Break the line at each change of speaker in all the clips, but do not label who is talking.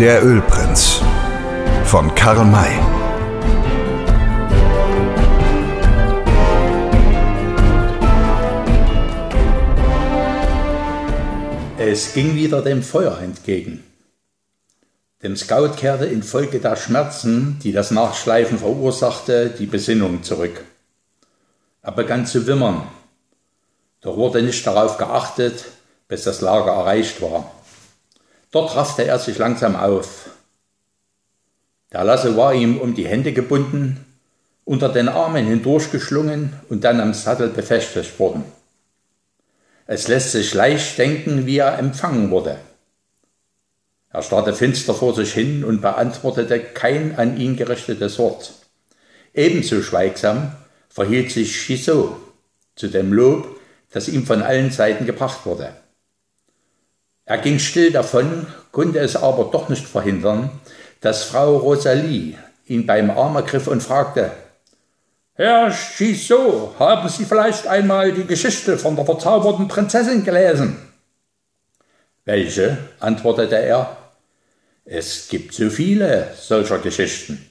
Der Ölprinz von Karl May.
Es ging wieder dem Feuer entgegen. Dem Scout kehrte infolge der Schmerzen, die das Nachschleifen verursachte, die Besinnung zurück. Er begann zu wimmern, doch wurde nicht darauf geachtet, bis das Lager erreicht war. Dort raffte er sich langsam auf. Der Lasse war ihm um die Hände gebunden, unter den Armen hindurchgeschlungen und dann am Sattel befestigt worden. Es lässt sich leicht denken, wie er empfangen wurde. Er starrte finster vor sich hin und beantwortete kein an ihn gerichtetes Wort. Ebenso schweigsam verhielt sich Chisot zu dem Lob, das ihm von allen Seiten gebracht wurde. Er ging still davon, konnte es aber doch nicht verhindern, dass Frau Rosalie ihn beim Arm ergriff und fragte, Herr Chisot, haben Sie vielleicht einmal die Geschichte von der verzauberten Prinzessin gelesen? Welche? antwortete er. Es gibt so viele solcher Geschichten.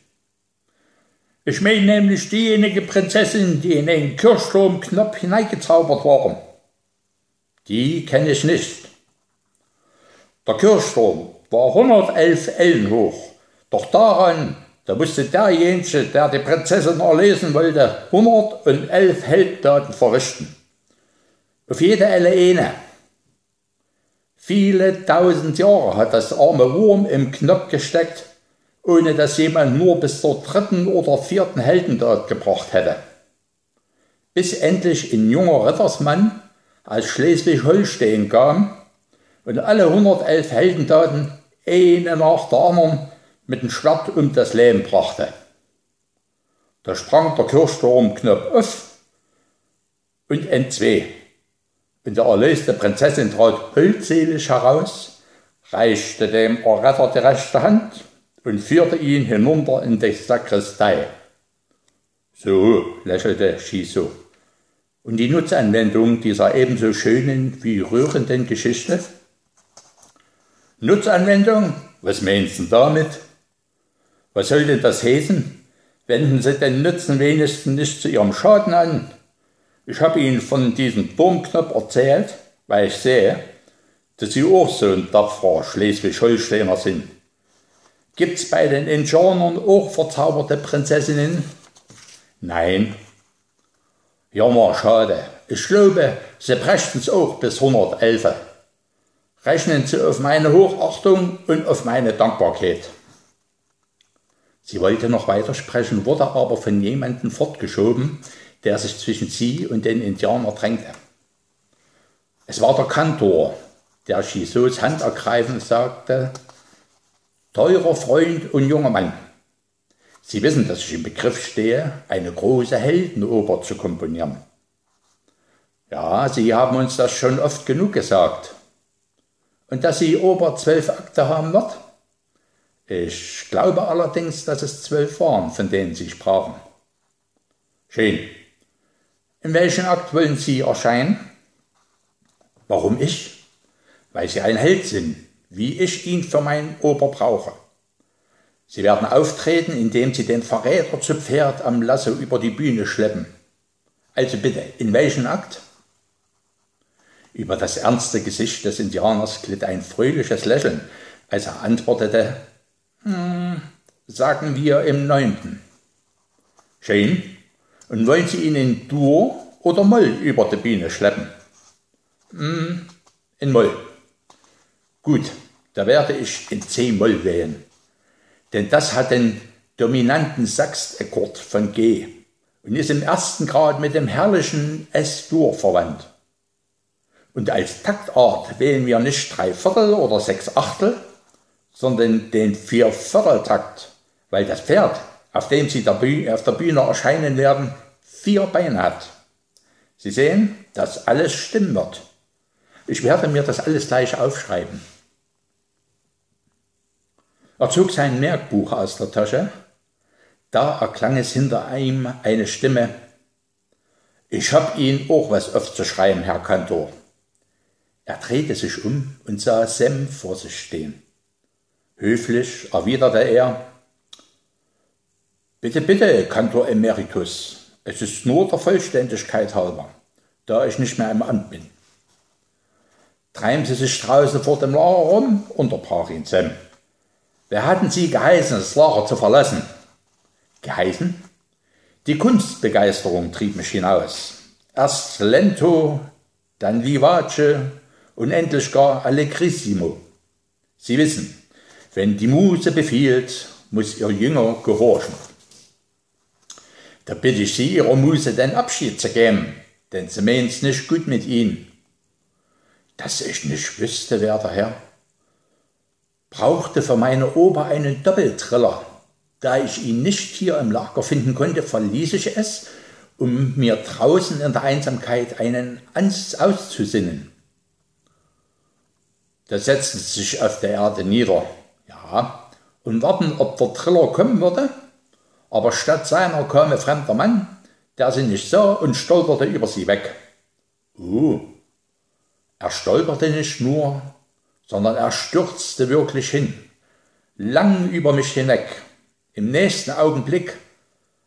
Ich meine nämlich diejenige Prinzessin, die in den Kirchturm knapp hineingezaubert waren. Die kenne ich nicht. Der Kirchturm war 111 Ellen hoch, doch daran, da musste derjenige, der die Prinzessin erlesen wollte, 111 Heldtaten verrichten. Auf jede Elle eine. Viele tausend Jahre hat das arme Wurm im Knopf gesteckt, ohne dass jemand nur bis zur dritten oder vierten Heldentat gebracht hätte. Bis endlich ein junger Rittersmann aus Schleswig-Holstein kam und alle 111 Heldentaten, eine nach der anderen, mit dem Schwert um das Leben brachte. Da sprang der Kirchturmknopf auf und N2. Und der erlöste Prinzessin trat holdselig heraus, reichte dem Erretter die rechte Hand und führte ihn hinunter in die Sakristei. So, lächelte Shiso. Und die Nutzanwendung dieser ebenso schönen wie rührenden Geschichte? Nutzanwendung? Was meinst du damit? Was soll denn das heißen? Wenden Sie den Nutzen wenigstens nicht zu Ihrem Schaden an. Ich habe Ihnen von diesem Turmknopf erzählt, weil ich sehe, dass Sie auch so ein tapferer Schleswig-Holsteiner sind. Gibt's bei den Indianern auch verzauberte Prinzessinnen? Nein. Ja, mal schade. Ich glaube, sie brächten's auch bis 111 rechnen Sie auf meine Hochachtung und auf meine Dankbarkeit. Sie wollte noch weitersprechen, wurde aber von jemandem fortgeschoben, der sich zwischen sie und den Indianer drängte. Es war der Kantor, der Chisots Hand ergreifend sagte, Teurer Freund und junger Mann, Sie wissen, dass ich im Begriff stehe, eine große Heldenoper zu komponieren. Ja, Sie haben uns das schon oft genug gesagt, und dass sie ober zwölf Akte haben wird? Ich glaube allerdings, dass es zwölf waren, von denen Sie sprachen. Schön. In welchem Akt wollen Sie erscheinen? Warum ich? Weil Sie ein Held sind, wie ich ihn für meinen Ober brauche. Sie werden auftreten, indem Sie den Verräter zu Pferd am Lasso über die Bühne schleppen. Also bitte, in welchem Akt? Über das ernste Gesicht des Indianers glitt ein fröhliches Lächeln, als er antwortete, hm, sagen wir im neunten. Schön. Und wollen Sie ihn in Dur oder Moll über die Biene schleppen? Hm, in Moll. Gut, da werde ich in C-Moll wählen. Denn das hat den dominanten Sachstakkord von G und ist im ersten Grad mit dem herrlichen S-Dur verwandt. Und als Taktart wählen wir nicht drei Viertel oder sechs Achtel, sondern den Viervierteltakt, weil das Pferd, auf dem Sie auf der Bühne erscheinen werden, vier Beine hat. Sie sehen, dass alles stimmen wird. Ich werde mir das alles gleich aufschreiben. Er zog sein Merkbuch aus der Tasche. Da erklang es hinter ihm eine Stimme. Ich hab Ihnen auch was aufzuschreiben, Herr Kantor. Er drehte sich um und sah Sem vor sich stehen. Höflich erwiderte er, Bitte, bitte, Kantor Emeritus, es ist nur der Vollständigkeit halber, da ich nicht mehr im Amt bin. Treiben Sie sich draußen vor dem Lager rum, unterbrach ihn Sam. Wer hatten Sie geheißen, das Lager zu verlassen? Geheißen? Die Kunstbegeisterung trieb mich hinaus. Erst Lento, dann Vivace und endlich gar Allegrissimo. Sie wissen, wenn die Muse befiehlt, muss ihr Jünger gehorchen. Da bitte ich Sie, Ihrer Muse den Abschied zu geben, denn sie meint's nicht gut mit Ihnen. Dass ich nicht wüsste, werter Herr, brauchte für meine Ober einen Doppeltriller. Da ich ihn nicht hier im Lager finden konnte, verließ ich es, um mir draußen in der Einsamkeit einen Ans auszusinnen. Da setzten sie sich auf der Erde nieder, ja, und warten, ob der Triller kommen würde. Aber statt seiner kam ein fremder Mann, der sie nicht sah und stolperte über sie weg. Uh, er stolperte nicht nur, sondern er stürzte wirklich hin, lang über mich hinweg. Im nächsten Augenblick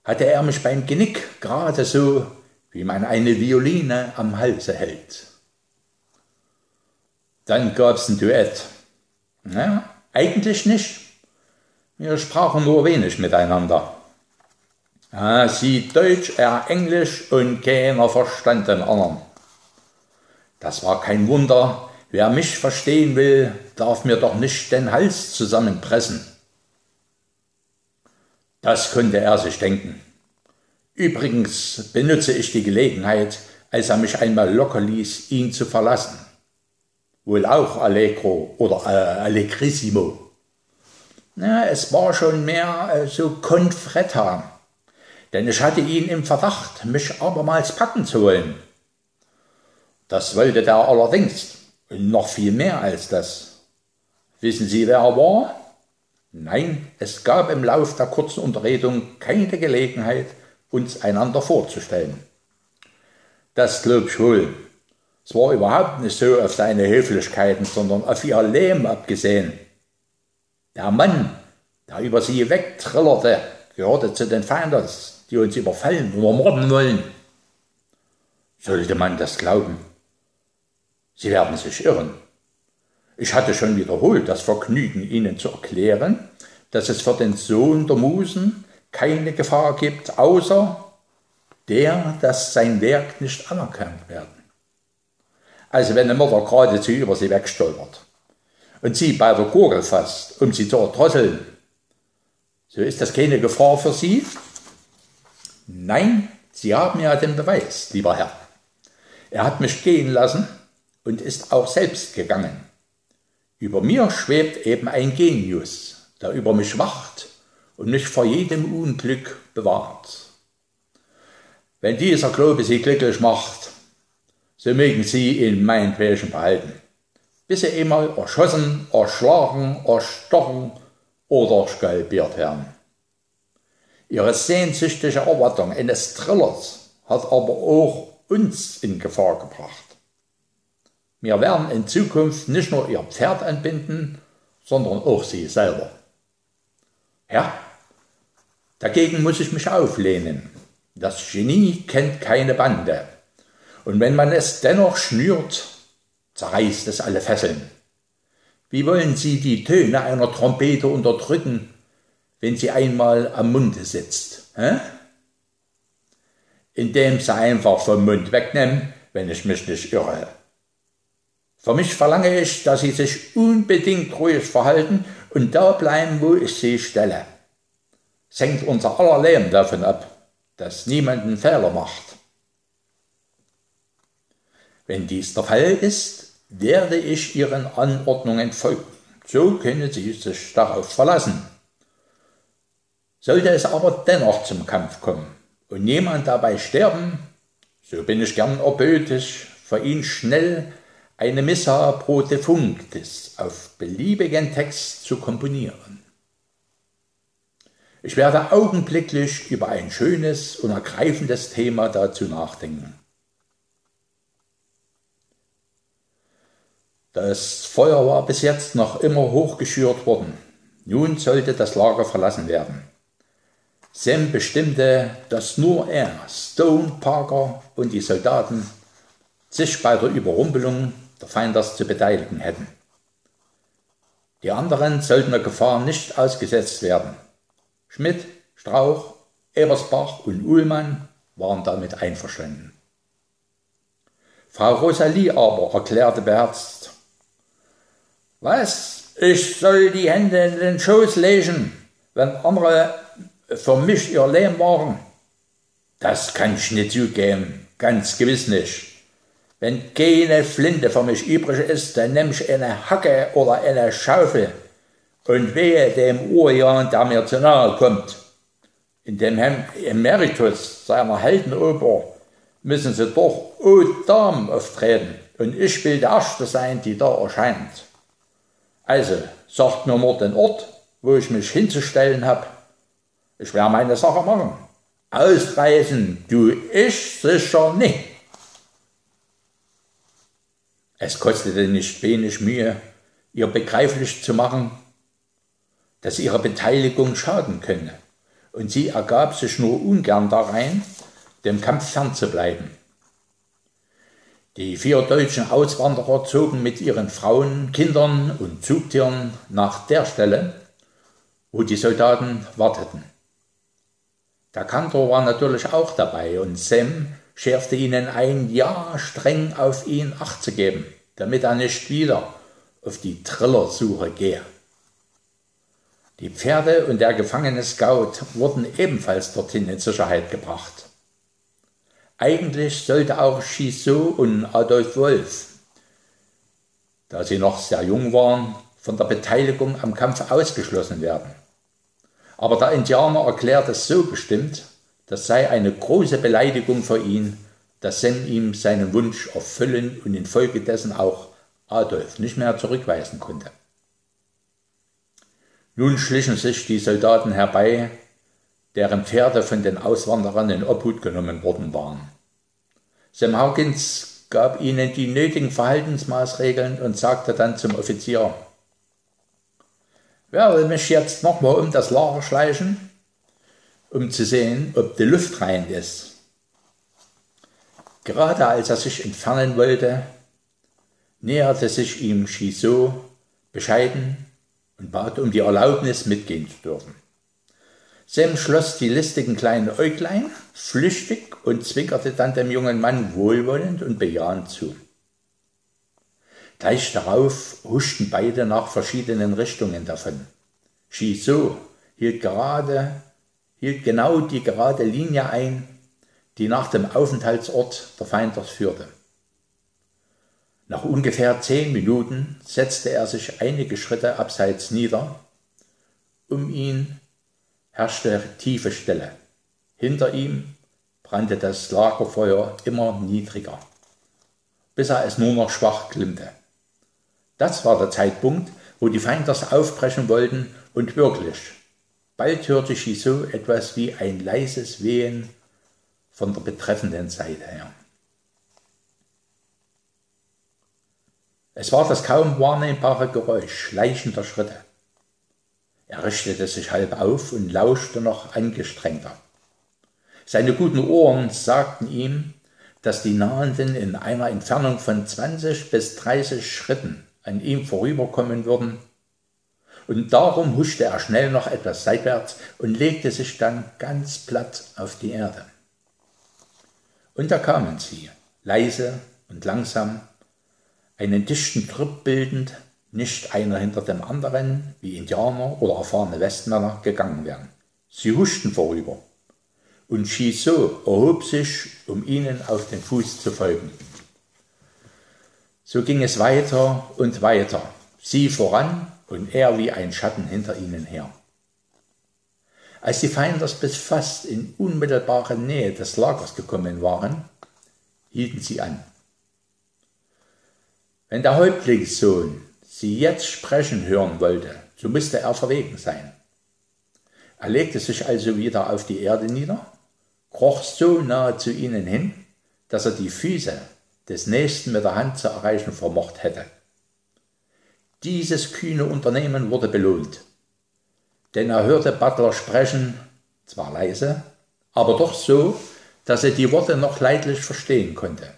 hatte er mich beim Genick gerade so, wie man eine Violine am Halse hält. Dann gab's ein Duett. Na, eigentlich nicht. Wir sprachen nur wenig miteinander. Ja, sie Deutsch, er Englisch und keiner verstand den anderen. Das war kein Wunder. Wer mich verstehen will, darf mir doch nicht den Hals zusammenpressen. Das konnte er sich denken. Übrigens benutze ich die Gelegenheit, als er mich einmal locker ließ, ihn zu verlassen. Wohl auch Allegro oder äh, Allegrissimo. Ja, es war schon mehr äh, so Confretta, denn ich hatte ihn im Verdacht, mich abermals packen zu wollen. Das wollte der allerdings. Und noch viel mehr als das. Wissen Sie, wer er war? Nein, es gab im Lauf der kurzen Unterredung keine Gelegenheit, uns einander vorzustellen. Das glaub ich wohl. Es war überhaupt nicht so auf seine Höflichkeiten, sondern auf ihr Leben abgesehen. Der Mann, der über sie wegtrillerte, gehörte zu den Feinders, die uns überfallen und ermorden wollen. Sollte man das glauben? Sie werden sich irren. Ich hatte schon wiederholt das Vergnügen, Ihnen zu erklären, dass es für den Sohn der Musen keine Gefahr gibt, außer der, dass sein Werk nicht anerkannt werden. Also wenn eine Mutter geradezu über sie wegstolpert und sie bei der Gurgel fasst, um sie zu erdrosseln, so ist das keine Gefahr für Sie? Nein, Sie haben ja den Beweis, lieber Herr. Er hat mich gehen lassen und ist auch selbst gegangen. Über mir schwebt eben ein Genius, der über mich wacht und mich vor jedem Unglück bewahrt. Wenn dieser Glaube Sie glücklich macht, so mögen Sie ihn meinetwegen behalten, bis Sie einmal erschossen, erschlagen, erstochen oder skalpiert werden. Ihre sehnsüchtige Erwartung eines Thrillers hat aber auch uns in Gefahr gebracht. Wir werden in Zukunft nicht nur ihr Pferd entbinden, sondern auch sie selber. Ja, dagegen muss ich mich auflehnen. Das Genie kennt keine Bande. Und wenn man es dennoch schnürt, zerreißt es alle Fesseln. Wie wollen Sie die Töne einer Trompete unterdrücken, wenn sie einmal am Munde sitzt? Hä? Indem sie einfach vom Mund wegnehmen, wenn ich mich nicht irre. Für mich verlange ich, dass Sie sich unbedingt ruhig verhalten und da bleiben, wo ich Sie stelle. Es hängt unser aller Leben davon ab, dass niemand einen Fehler macht. Wenn dies der Fall ist, werde ich Ihren Anordnungen folgen. So können Sie sich darauf verlassen. Sollte es aber dennoch zum Kampf kommen und jemand dabei sterben, so bin ich gern erbötig, für ihn schnell eine Missa pro defunctis auf beliebigen Text zu komponieren. Ich werde augenblicklich über ein schönes und ergreifendes Thema dazu nachdenken. Das Feuer war bis jetzt noch immer hochgeschürt worden. Nun sollte das Lager verlassen werden. Sam bestimmte, dass nur er, Stone, Parker und die Soldaten sich bei der Überrumpelung der Feinders zu beteiligen hätten. Die anderen sollten der Gefahr nicht ausgesetzt werden. Schmidt, Strauch, Ebersbach und Uhlmann waren damit einverstanden. Frau Rosalie aber erklärte beherzt, was, ich soll die Hände in den Schoß legen, wenn andere für mich ihr Leben machen? Das kann ich nicht zugeben, ganz gewiss nicht. Wenn keine Flinte für mich übrig ist, dann nehme ich eine Hacke oder eine Schaufel und wehe dem Urjan, der mir zu nahe kommt. In dem Emeritus seiner Heldenoper müssen sie doch O Dame auftreten und ich will der Erste sein, die da erscheint. Also, sagt mir nur den Ort, wo ich mich hinzustellen habe. Ich werde meine Sache machen. Ausreisen du ich sicher nicht. Es kostete nicht wenig Mühe, ihr begreiflich zu machen, dass ihre Beteiligung schaden könne, und sie ergab sich nur ungern darein, dem Kampf fernzubleiben. Die vier deutschen Auswanderer zogen mit ihren Frauen, Kindern und Zugtieren nach der Stelle, wo die Soldaten warteten. Der Kantor war natürlich auch dabei und Sam schärfte ihnen ein, ja streng auf ihn acht zu geben, damit er nicht wieder auf die Trillersuche gehe. Die Pferde und der gefangene Scout wurden ebenfalls dorthin in Sicherheit gebracht. Eigentlich sollte auch Chisot und Adolf Wolf, da sie noch sehr jung waren, von der Beteiligung am Kampf ausgeschlossen werden. Aber der Indianer erklärt es so bestimmt, das sei eine große Beleidigung für ihn, dass Sam ihm seinen Wunsch erfüllen und infolgedessen auch Adolf nicht mehr zurückweisen konnte. Nun schlichen sich die Soldaten herbei, deren Pferde von den Auswanderern in Obhut genommen worden waren. Sam Hawkins gab ihnen die nötigen Verhaltensmaßregeln und sagte dann zum Offizier, Wer will mich jetzt nochmal um das Lager schleichen? um zu sehen, ob die Luft rein ist. Gerade als er sich entfernen wollte, näherte sich ihm Chisot bescheiden und bat um die Erlaubnis, mitgehen zu dürfen. Sam schloss die listigen kleinen Äuglein flüchtig und zwinkerte dann dem jungen Mann wohlwollend und bejahend zu. Gleich darauf huschten beide nach verschiedenen Richtungen davon. Chisot hielt gerade hielt genau die gerade Linie ein, die nach dem Aufenthaltsort der Feinders führte. Nach ungefähr zehn Minuten setzte er sich einige Schritte abseits nieder. Um ihn herrschte tiefe Stille. Hinter ihm brannte das Lagerfeuer immer niedriger, bis er es nur noch schwach glimmte. Das war der Zeitpunkt, wo die Feinders aufbrechen wollten und wirklich Bald hörte so etwas wie ein leises Wehen von der betreffenden Seite her. Es war das kaum wahrnehmbare Geräusch schleichender Schritte. Er richtete sich halb auf und lauschte noch angestrengter. Seine guten Ohren sagten ihm, dass die Nahenden in einer Entfernung von 20 bis 30 Schritten an ihm vorüberkommen würden und darum huschte er schnell noch etwas seitwärts und legte sich dann ganz platt auf die Erde. Und da kamen sie, leise und langsam, einen dichten Trupp bildend, nicht einer hinter dem anderen, wie Indianer oder erfahrene Westmänner gegangen wären. Sie huschten vorüber, und Chisot erhob sich, um ihnen auf den Fuß zu folgen. So ging es weiter und weiter, sie voran und er wie ein Schatten hinter ihnen her. Als die Feinders bis fast in unmittelbare Nähe des Lagers gekommen waren, hielten sie an. Wenn der Häuptlingssohn sie jetzt sprechen hören wollte, so musste er verwegen sein. Er legte sich also wieder auf die Erde nieder, kroch so nahe zu ihnen hin, dass er die Füße des Nächsten mit der Hand zu erreichen vermocht hätte. Dieses kühne Unternehmen wurde belohnt. denn er hörte Butler sprechen, zwar leise, aber doch so, dass er die Worte noch leidlich verstehen konnte.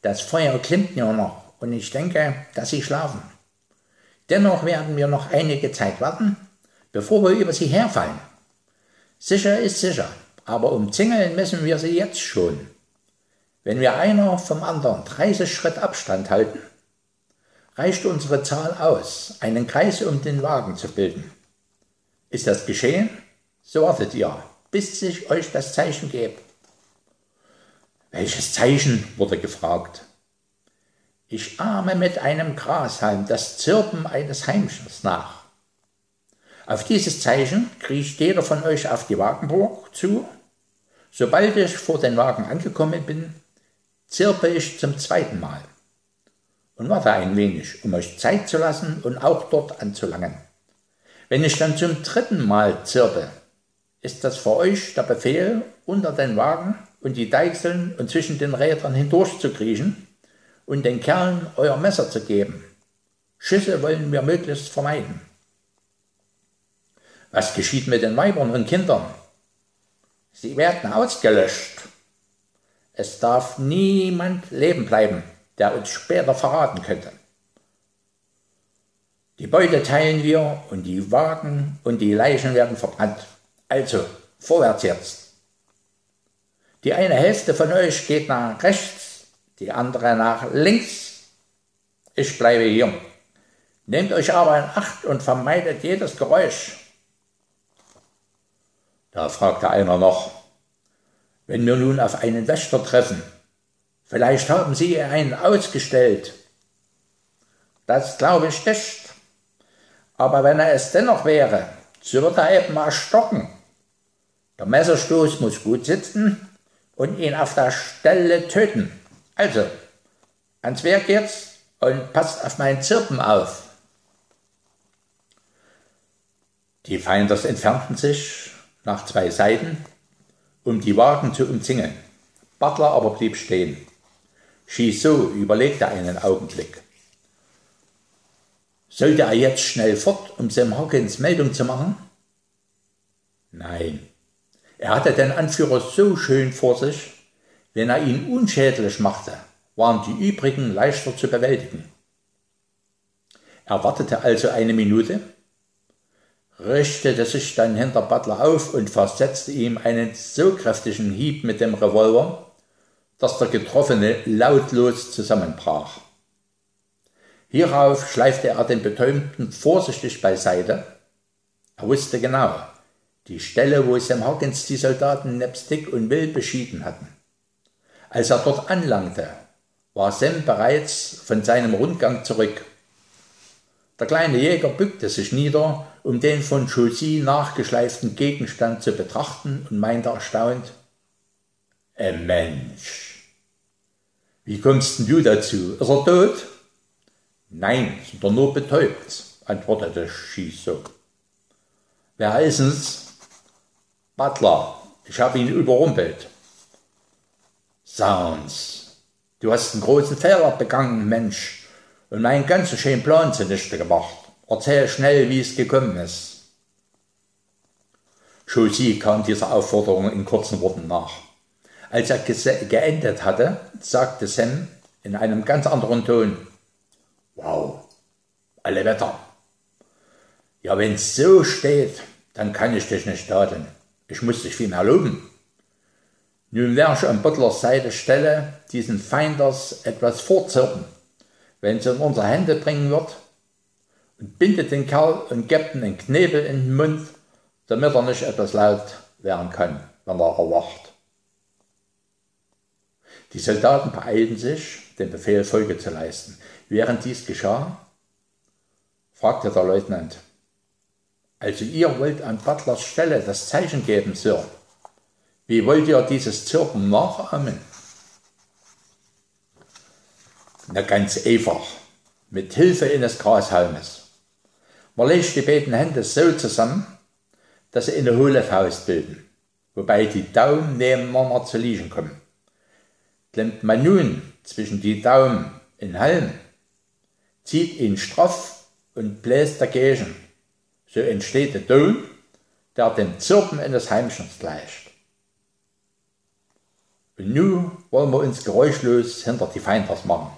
Das Feuer klimmt nur noch und ich denke, dass Sie schlafen. Dennoch werden wir noch einige Zeit warten, bevor wir über Sie herfallen. Sicher ist sicher, aber umzingeln müssen wir Sie jetzt schon. Wenn wir einer vom anderen 30 Schritt Abstand halten, reicht unsere Zahl aus, einen Kreis um den Wagen zu bilden. Ist das geschehen? So wartet ihr, bis ich euch das Zeichen gebe. Welches Zeichen? wurde gefragt. Ich ahme mit einem Grashalm das Zirpen eines Heimchens nach. Auf dieses Zeichen kriecht jeder von euch auf die Wagenburg zu. Sobald ich vor den Wagen angekommen bin, zirpe ich zum zweiten Mal und warte ein wenig, um euch Zeit zu lassen und auch dort anzulangen. Wenn ich dann zum dritten Mal zirpe, ist das für euch der Befehl, unter den Wagen und die Deichseln und zwischen den Rädern hindurch zu kriechen und den Kerlen euer Messer zu geben. Schüsse wollen wir möglichst vermeiden. Was geschieht mit den Weibern und Kindern? Sie werden ausgelöscht. Es darf niemand leben bleiben, der uns später verraten könnte. Die Beute teilen wir und die Wagen und die Leichen werden verbrannt. Also, vorwärts jetzt. Die eine Hälfte von euch geht nach rechts, die andere nach links. Ich bleibe hier. Nehmt euch aber in Acht und vermeidet jedes Geräusch. Da fragte einer noch, wenn wir nun auf einen Wächter treffen, vielleicht haben Sie einen ausgestellt. Das glaube ich nicht. Aber wenn er es dennoch wäre, so wird er eben erstocken. Der Messerstoß muss gut sitzen und ihn auf der Stelle töten. Also, ans Werk jetzt und passt auf mein Zirpen auf. Die Feinders entfernten sich nach zwei Seiten, um die Wagen zu umzingeln. Butler aber blieb stehen. Chisot überlegte einen Augenblick. Sollte er jetzt schnell fort, um Sam Hawkins Meldung zu machen? Nein, er hatte den Anführer so schön vor sich, wenn er ihn unschädlich machte, waren die übrigen leichter zu bewältigen. Er wartete also eine Minute, richtete sich dann hinter Butler auf und versetzte ihm einen so kräftigen Hieb mit dem Revolver, dass der Getroffene lautlos zusammenbrach. Hierauf schleifte er den Betäubten vorsichtig beiseite. Er wusste genau, die Stelle, wo Sam Hawkins die Soldaten nebst Dick und Will beschieden hatten. Als er dort anlangte, war Sam bereits von seinem Rundgang zurück. Der kleine Jäger bückte sich nieder, um den von Josie nachgeschleiften Gegenstand zu betrachten und meinte erstaunt, Ein Mensch. Wie kommst denn du dazu? Ist er tot? Nein, sondern nur betäubt, antwortete Shiso. Wer ist es? Butler, ich habe ihn überrumpelt. Sounds, du hast einen großen Fehler begangen, Mensch, und meinen ganzen schönen Plan zunichte gemacht. Erzähl schnell, wie es gekommen ist. Josie kam dieser Aufforderung in kurzen Worten nach. Als er geendet hatte, sagte Sam in einem ganz anderen Ton, Wow, alle Wetter. Ja, wenn's so steht, dann kann ich dich nicht tadeln. Ich muss dich viel mehr loben. Nun werde ich an Butlers Seite stelle, diesen Feinders etwas vorzirpen, wenn es in unsere Hände bringen wird, und bindet den Kerl und gebt ihm einen Knebel in den Mund, damit er nicht etwas laut werden kann, wenn er erwacht. Die Soldaten beeilten sich, den Befehl Folge zu leisten. Während dies geschah, fragte der Leutnant, also ihr wollt an Butlers Stelle das Zeichen geben, Sir. Wie wollt ihr dieses Zirpen nachahmen? Na ganz einfach, mit Hilfe eines Grashalmes. Man legt die beiden Hände so zusammen, dass sie eine hohle Faust bilden, wobei die Daumen nebeneinander zu liegen kommen. Klemmt man nun zwischen die Daumen in Halm, zieht ihn straff und bläst dagegen So entsteht der Ton, der dem Zirpen eines Heimchens gleicht. Und nun wollen wir uns geräuschlos hinter die Feinders machen.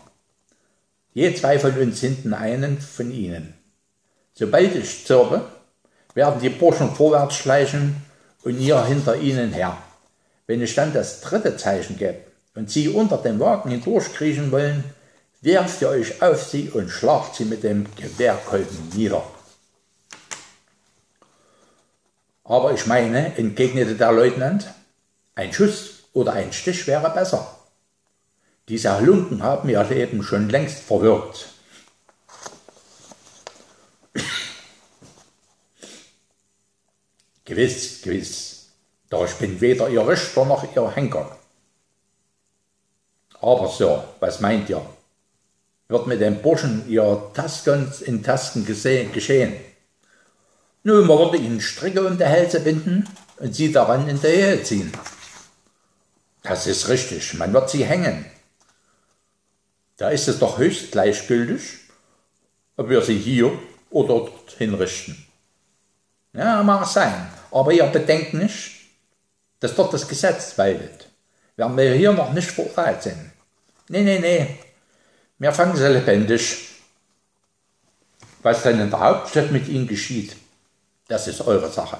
Je zwei von uns hinten einen von ihnen. Sobald ich zirpe, werden die Burschen vorwärts schleichen und ihr hinter ihnen her. Wenn ich dann das dritte Zeichen gebe und sie unter den Wagen hindurchkriechen wollen, werft ihr euch auf sie und schlagt sie mit dem Gewehrkolben nieder. Aber ich meine, entgegnete der Leutnant, ein Schuss oder ein Stich wäre besser. Diese Halunken haben ihr Leben schon längst verwirkt. gewiss, gewiss, da ich bin weder ihr Richter noch ihr Henker. Aber Sir, was meint ihr? Wird mit dem Burschen ihr Tasken in Tasken geschehen? Nun, man würde ihnen Stricke um die Hälse binden und sie daran in die Ehe ziehen. Das ist richtig, man wird sie hängen. Da ist es doch höchst gleichgültig, ob wir sie hier oder dort hinrichten. Ja, mag sein, aber ihr bedenkt nicht, dass dort das Gesetz waltet, während wir hier noch nicht verurteilt sind. Nee, nee, nee, wir fangen sie lebendig. Was dann in der Hauptstadt mit ihnen geschieht, das ist eure Sache.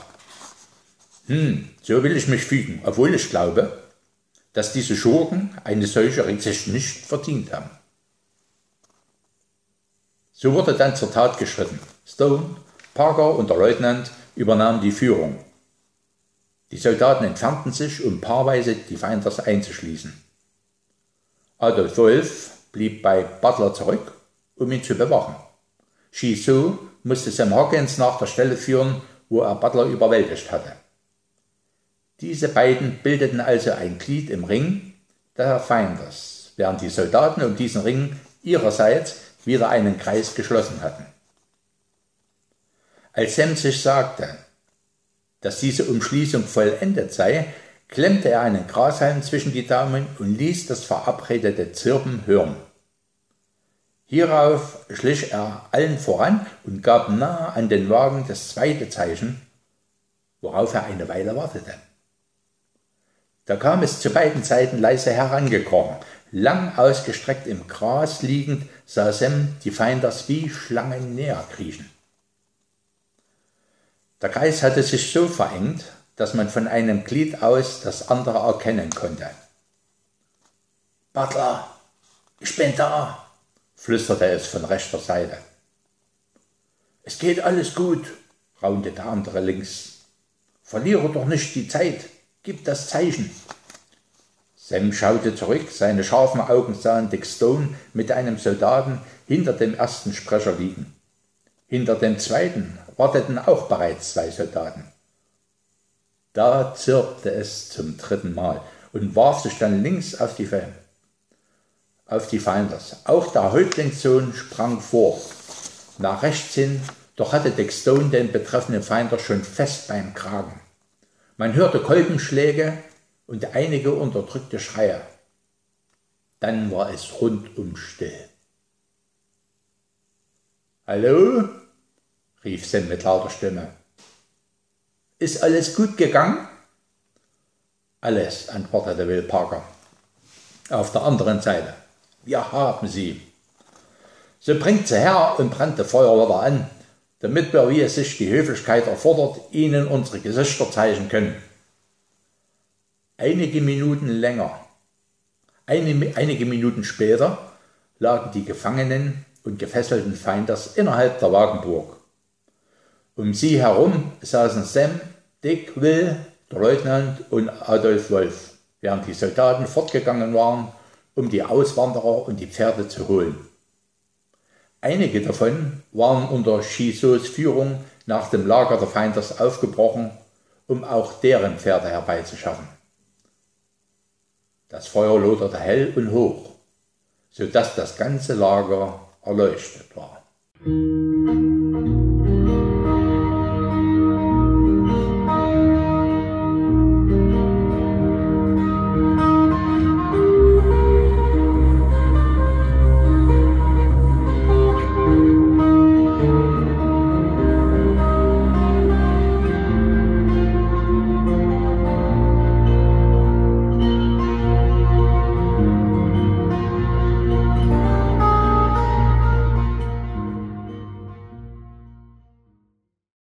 Hm, so will ich mich fügen, obwohl ich glaube, dass diese Schurken eine solche Rücksicht nicht verdient haben. So wurde dann zur Tat geschritten. Stone, Parker und der Leutnant übernahmen die Führung. Die Soldaten entfernten sich, um paarweise die Feinders einzuschließen. Adolf Wolf blieb bei Butler zurück, um ihn zu bewachen. Shizu musste Sam Hawkins nach der Stelle führen, wo er Butler überwältigt hatte. Diese beiden bildeten also ein Glied im Ring der Feinders, während die Soldaten um diesen Ring ihrerseits wieder einen Kreis geschlossen hatten. Als Sam sich sagte, dass diese Umschließung vollendet sei, klemmte er einen Grashalm zwischen die Daumen und ließ das verabredete Zirpen hören. Hierauf schlich er allen voran und gab nahe an den Wagen das zweite Zeichen, worauf er eine Weile wartete. Da kam es zu beiden Seiten leise herangekrochen. Lang ausgestreckt im Gras liegend sah Sem die Feinders wie Schlangen näher kriechen. Der Kreis hatte sich so verengt, dass man von einem Glied aus das andere erkennen konnte. Butler, ich bin da, flüsterte es von rechter Seite. Es geht alles gut, raunte der andere links. Verliere doch nicht die Zeit, gib das Zeichen. Sam schaute zurück, seine scharfen Augen sahen Dick Stone mit einem Soldaten hinter dem ersten Sprecher liegen. Hinter dem zweiten warteten auch bereits zwei Soldaten. Da zirpte es zum dritten Mal und warf sich dann links auf die Fälle auf die Feinders. Auch der Häuptlingssohn sprang vor, nach rechts hin, doch hatte Dick Stone den betreffenden Feinder schon fest beim Kragen. Man hörte Kolbenschläge und einige unterdrückte Schreie. Dann war es rundum still. Hallo? rief Sam mit lauter Stimme. Ist alles gut gegangen? Alles, antwortete Will Parker. Auf der anderen Seite wir haben sie. So bringt sie her und brennt das Feuer wieder an, damit wir, wie es sich die Höflichkeit erfordert, ihnen unsere Gesichter zeigen können. Einige Minuten länger, einige Minuten später lagen die Gefangenen und gefesselten Feinders innerhalb der Wagenburg. Um sie herum saßen Sam, Dick, Will, der Leutnant und Adolf Wolf, während die Soldaten fortgegangen waren um die Auswanderer und die Pferde zu holen. Einige davon waren unter Chisos Führung nach dem Lager der Feinders aufgebrochen, um auch deren Pferde herbeizuschaffen. Das Feuer loderte hell und hoch, so dass das ganze Lager erleuchtet war.